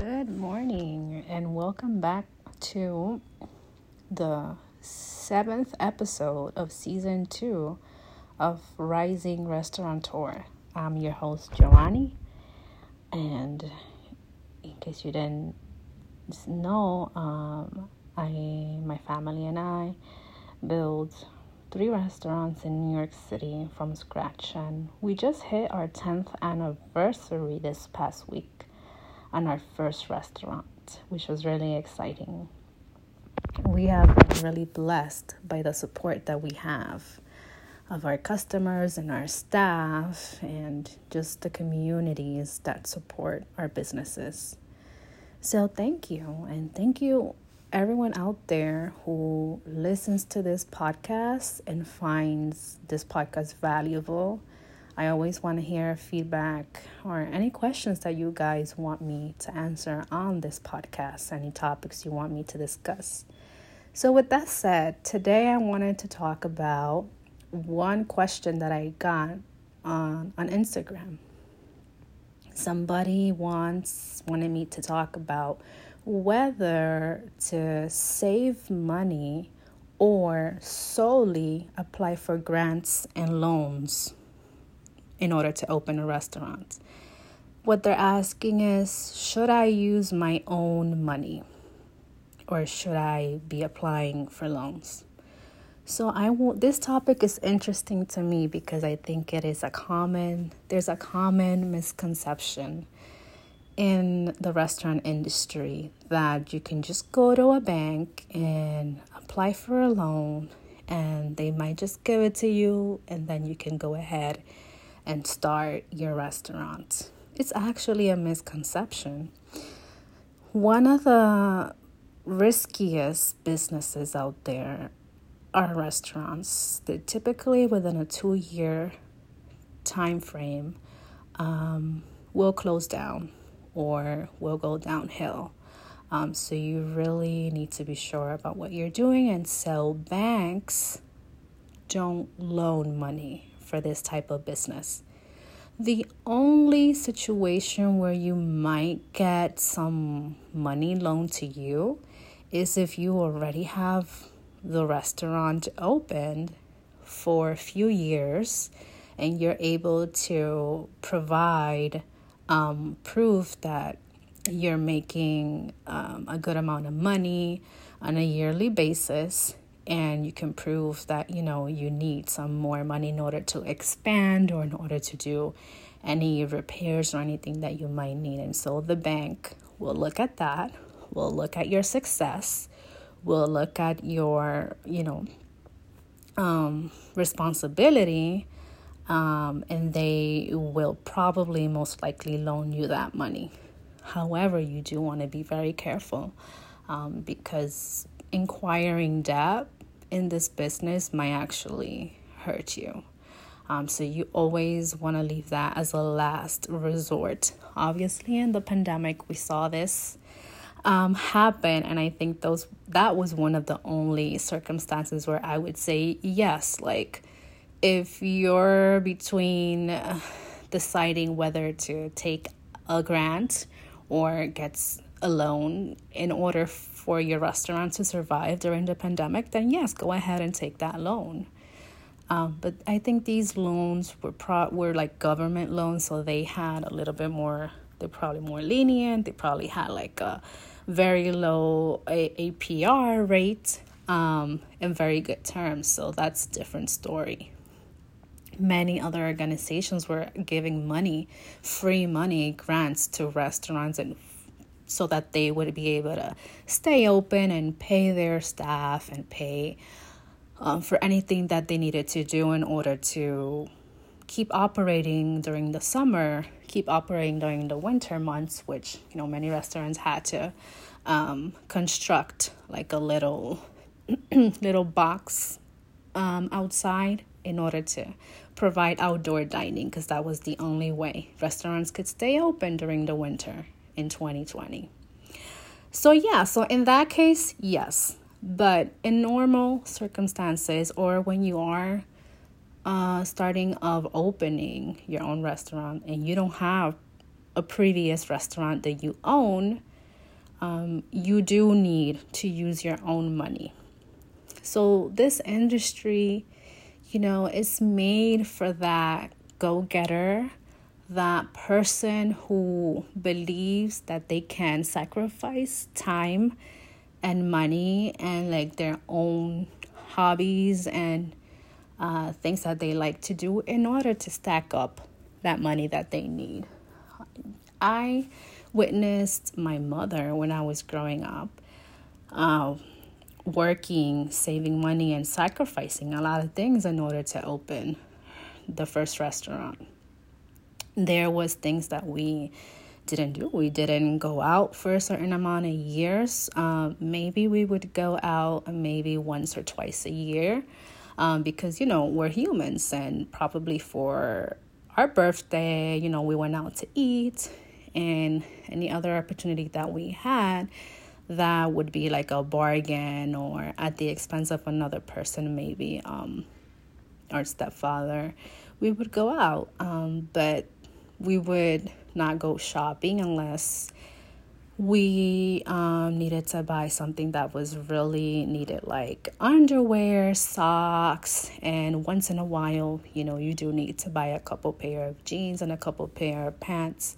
Good morning, and welcome back to the seventh episode of season two of Rising Restaurateur. I'm your host, Giovanni, and in case you didn't know, um, I, my family, and I build three restaurants in New York City from scratch, and we just hit our 10th anniversary this past week on our first restaurant, which was really exciting. We have been really blessed by the support that we have of our customers and our staff and just the communities that support our businesses. So, thank you, and thank you everyone out there who listens to this podcast and finds this podcast valuable I always want to hear feedback or any questions that you guys want me to answer on this podcast, any topics you want me to discuss. So, with that said, today I wanted to talk about one question that I got on, on Instagram. Somebody once wanted me to talk about whether to save money or solely apply for grants and loans in order to open a restaurant. What they're asking is should I use my own money or should I be applying for loans? So I will, this topic is interesting to me because I think it is a common there's a common misconception in the restaurant industry that you can just go to a bank and apply for a loan and they might just give it to you and then you can go ahead and start your restaurant. It's actually a misconception. One of the riskiest businesses out there are restaurants. They typically within a two year time frame um, will close down or will go downhill. Um, so you really need to be sure about what you're doing, and so banks don't loan money for this type of business. The only situation where you might get some money loaned to you is if you already have the restaurant opened for a few years and you're able to provide um, proof that you're making um, a good amount of money on a yearly basis and you can prove that you know you need some more money in order to expand or in order to do any repairs or anything that you might need. And so the bank will look at that will look at your success will look at your you know um, responsibility um, and they will probably most likely loan you that money. However you do want to be very careful um, because inquiring debt in this business might actually hurt you. Um, so you always want to leave that as a last resort. Obviously, in the pandemic, we saw this um, happen, and I think those that was one of the only circumstances where I would say yes. Like, if you're between uh, deciding whether to take a grant or gets a loan in order for your restaurant to survive during the pandemic, then yes, go ahead and take that loan. Um, but I think these loans were pro- were like government loans, so they had a little bit more. They're probably more lenient. They probably had like a very low a- APR rate um, and very good terms. So that's a different story. Many other organizations were giving money, free money grants to restaurants and so that they would be able to stay open and pay their staff and pay um, for anything that they needed to do in order to keep operating during the summer, keep operating during the winter months, which you know many restaurants had to um, construct like a little little box um, outside in order to provide outdoor dining because that was the only way restaurants could stay open during the winter in 2020. So, yeah, so in that case, yes. But in normal circumstances or when you are uh, starting of opening your own restaurant and you don't have a previous restaurant that you own, um, you do need to use your own money. So, this industry, you know, is made for that go getter, that person who believes that they can sacrifice time and money and like their own hobbies and uh, things that they like to do in order to stack up that money that they need. I witnessed my mother when I was growing up uh, working, saving money, and sacrificing a lot of things in order to open the first restaurant. There was things that we didn't do. We didn't go out for a certain amount of years. Um, maybe we would go out maybe once or twice a year um, because, you know, we're humans and probably for our birthday, you know, we went out to eat and any other opportunity that we had that would be like a bargain or at the expense of another person, maybe um, our stepfather, we would go out. Um, but we would not go shopping unless we um, needed to buy something that was really needed, like underwear, socks, and once in a while, you know, you do need to buy a couple pair of jeans and a couple pair of pants,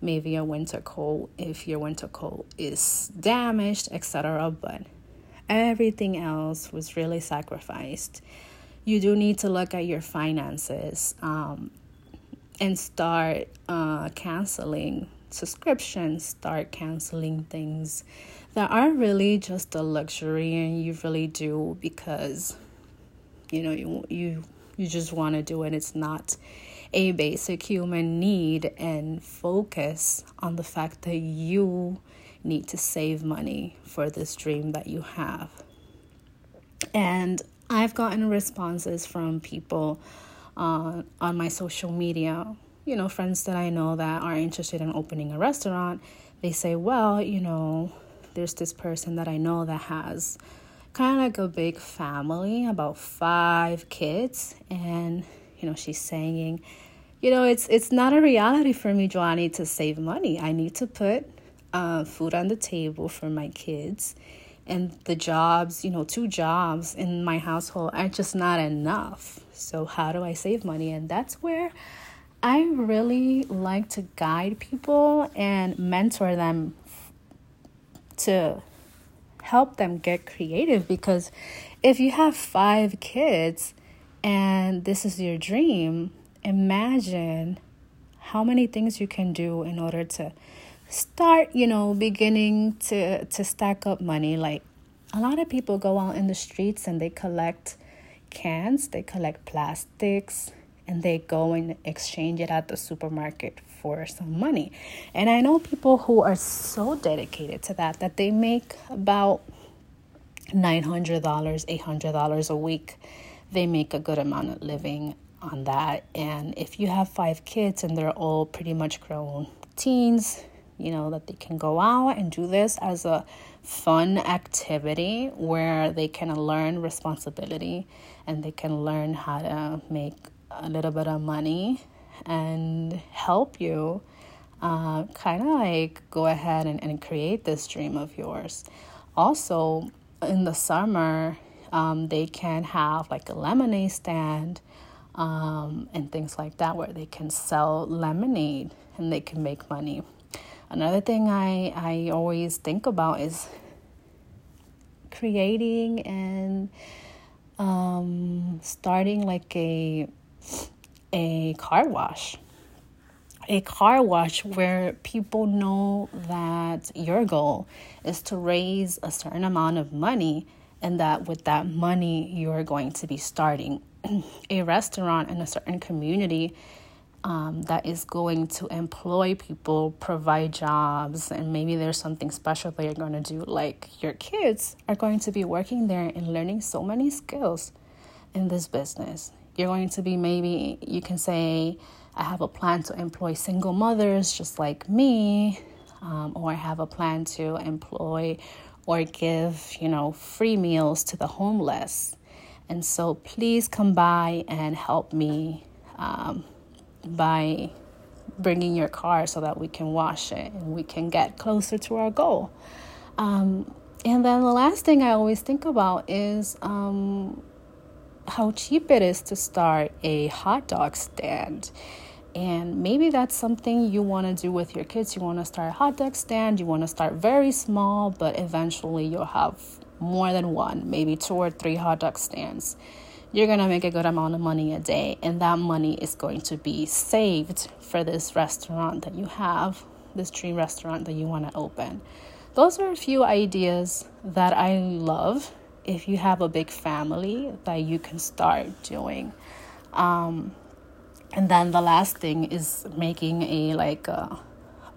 maybe a winter coat if your winter coat is damaged, etc. But everything else was really sacrificed. You do need to look at your finances. Um, and start uh, canceling subscriptions, start canceling things that are really just a luxury and you really do because you know you you you just want to do it. It's not a basic human need and focus on the fact that you need to save money for this dream that you have. And I've gotten responses from people uh, on my social media, you know, friends that I know that are interested in opening a restaurant, they say, well, you know, there's this person that I know that has kind of like a big family, about five kids, and you know, she's saying, you know, it's it's not a reality for me, Joanny, to save money. I need to put uh, food on the table for my kids, and the jobs, you know, two jobs in my household are just not enough. So, how do I save money? And that's where I really like to guide people and mentor them to help them get creative because if you have five kids and this is your dream, imagine how many things you can do in order to start, you know, beginning to to stack up money. Like a lot of people go out in the streets and they collect cans, they collect plastics, and they go and exchange it at the supermarket for some money. And I know people who are so dedicated to that that they make about $900, $800 a week. They make a good amount of living on that. And if you have five kids and they're all pretty much grown teens, you know, that they can go out and do this as a fun activity where they can learn responsibility and they can learn how to make a little bit of money and help you uh, kind of like go ahead and, and create this dream of yours. Also, in the summer, um, they can have like a lemonade stand um, and things like that where they can sell lemonade and they can make money. Another thing I, I always think about is creating and um, starting like a a car wash. A car wash where people know that your goal is to raise a certain amount of money, and that with that money, you're going to be starting a restaurant in a certain community um, that is going to employ people, provide jobs, and maybe there's something special that you're going to do. Like your kids are going to be working there and learning so many skills in this business. You're going to be maybe, you can say, I have a plan to employ single mothers just like me, um, or I have a plan to employ or give, you know, free meals to the homeless. And so please come by and help me um, by bringing your car so that we can wash it and we can get closer to our goal. Um, and then the last thing I always think about is um, how cheap it is to start a hot dog stand. And maybe that's something you want to do with your kids. You want to start a hot dog stand. You want to start very small, but eventually you'll have more than one, maybe two or three hot dog stands. You're going to make a good amount of money a day, and that money is going to be saved for this restaurant that you have, this dream restaurant that you want to open. Those are a few ideas that I love if you have a big family that you can start doing. Um, and then the last thing is making a like a, uh,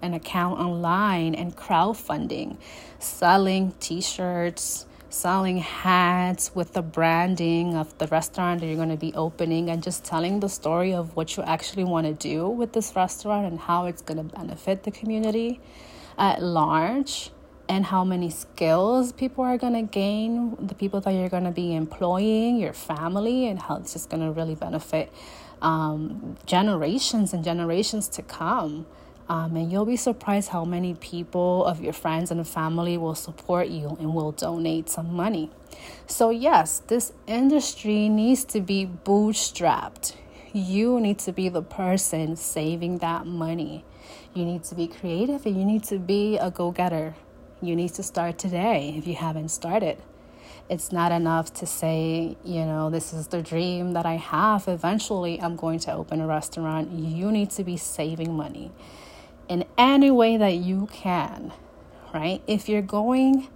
an account online and crowdfunding, selling t-shirts, selling hats with the branding of the restaurant that you're going to be opening and just telling the story of what you actually want to do with this restaurant and how it's going to benefit the community at large and how many skills people are going to gain, the people that you're going to be employing, your family, and how it's just going to really benefit um, generations and generations to come. Um, and you'll be surprised how many people of your friends and family will support you and will donate some money. So, yes, this industry needs to be bootstrapped. You need to be the person saving that money. You need to be creative and you need to be a go getter. You need to start today if you haven't started. It's not enough to say, you know, this is the dream that I have. Eventually, I'm going to open a restaurant. You need to be saving money in any way that you can, right? If you're going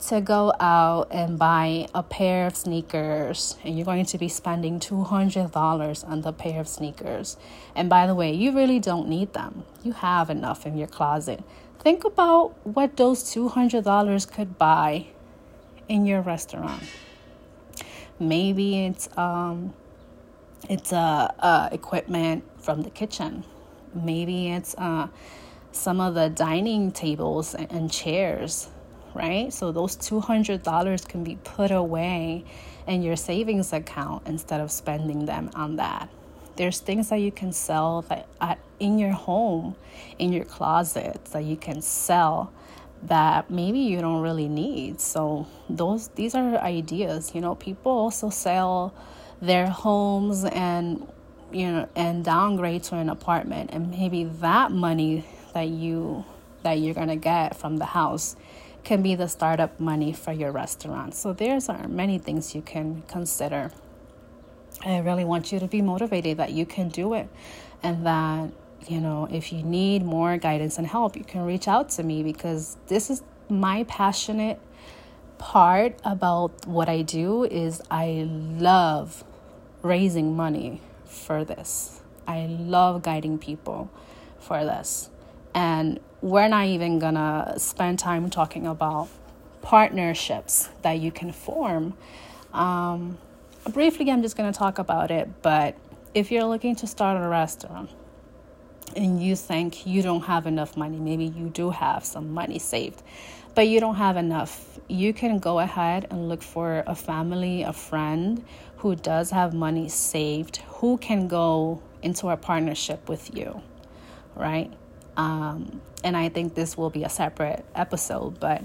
to go out and buy a pair of sneakers and you're going to be spending $200 on the pair of sneakers. And by the way, you really don't need them. You have enough in your closet think about what those $200 could buy in your restaurant. Maybe it's um, it's uh, uh, equipment from the kitchen. Maybe it's uh, some of the dining tables and chairs, right? So those $200 can be put away in your savings account instead of spending them on that. There's things that you can sell that at, in your home, in your closet, that you can sell that maybe you don't really need. So those these are ideas. You know, people also sell their homes and you know and downgrade to an apartment and maybe that money that you that you're going to get from the house can be the startup money for your restaurant. So there's are many things you can consider. I really want you to be motivated that you can do it and that, you know, if you need more guidance and help, you can reach out to me because this is my passionate part about what I do is I love raising money for this. I love guiding people for this. And we're not even gonna spend time talking about partnerships that you can form. Um, briefly, I'm just to talk about it. But if you're looking to start a restaurant and you think you don't have enough money, maybe you do have some money saved, but you don't have enough, you can go ahead and look for a family, a friend who does have money saved, who can go into a partnership with you, right? Um, and I think this will be a separate episode, but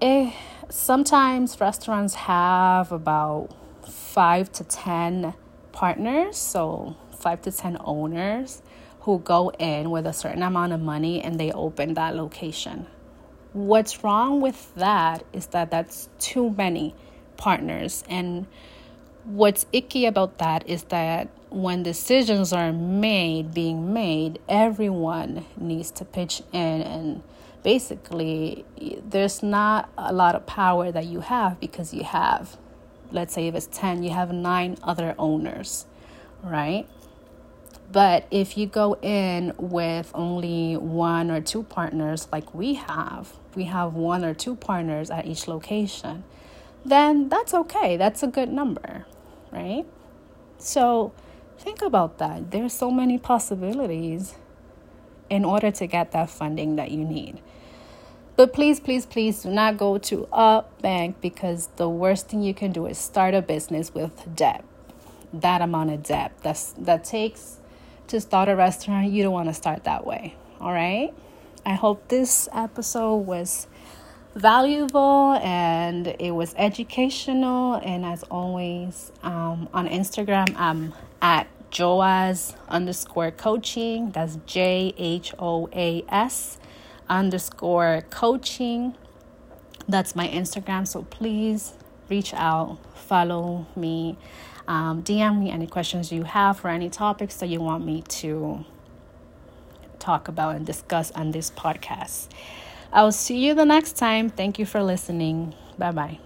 it, sometimes restaurants have about five to 10 partners, so five to 10 owners who go in with a certain amount of money and they open that location. What's wrong with that is that that's too many partners. And what's icky about that is that when decisions are made, being made, everyone needs to pitch in and basically there's not a lot of power that you have because you have let's say if it's 10, you have nine other owners, right? But if you go in with only one or two partners, like we have, we have one or two partners at each location, then that's okay. That's a good number, right? So think about that. There's so many possibilities in order to get that funding that you need. But please, please, please do not go to a bank because the worst thing you can do is start a business with debt. That amount of debt. That's that takes to start a restaurant, you don't want to start that way. All right. I hope this episode was valuable and it was educational. And as always, um, on Instagram, I'm at Jhoas underscore coaching. That's J H O A S underscore coaching. That's my Instagram. So please reach out, follow me, um, DM me any questions you have or any topics that you want me to talk about and discuss on this podcast. I'll see you the next time. Thank you for listening. Bye bye.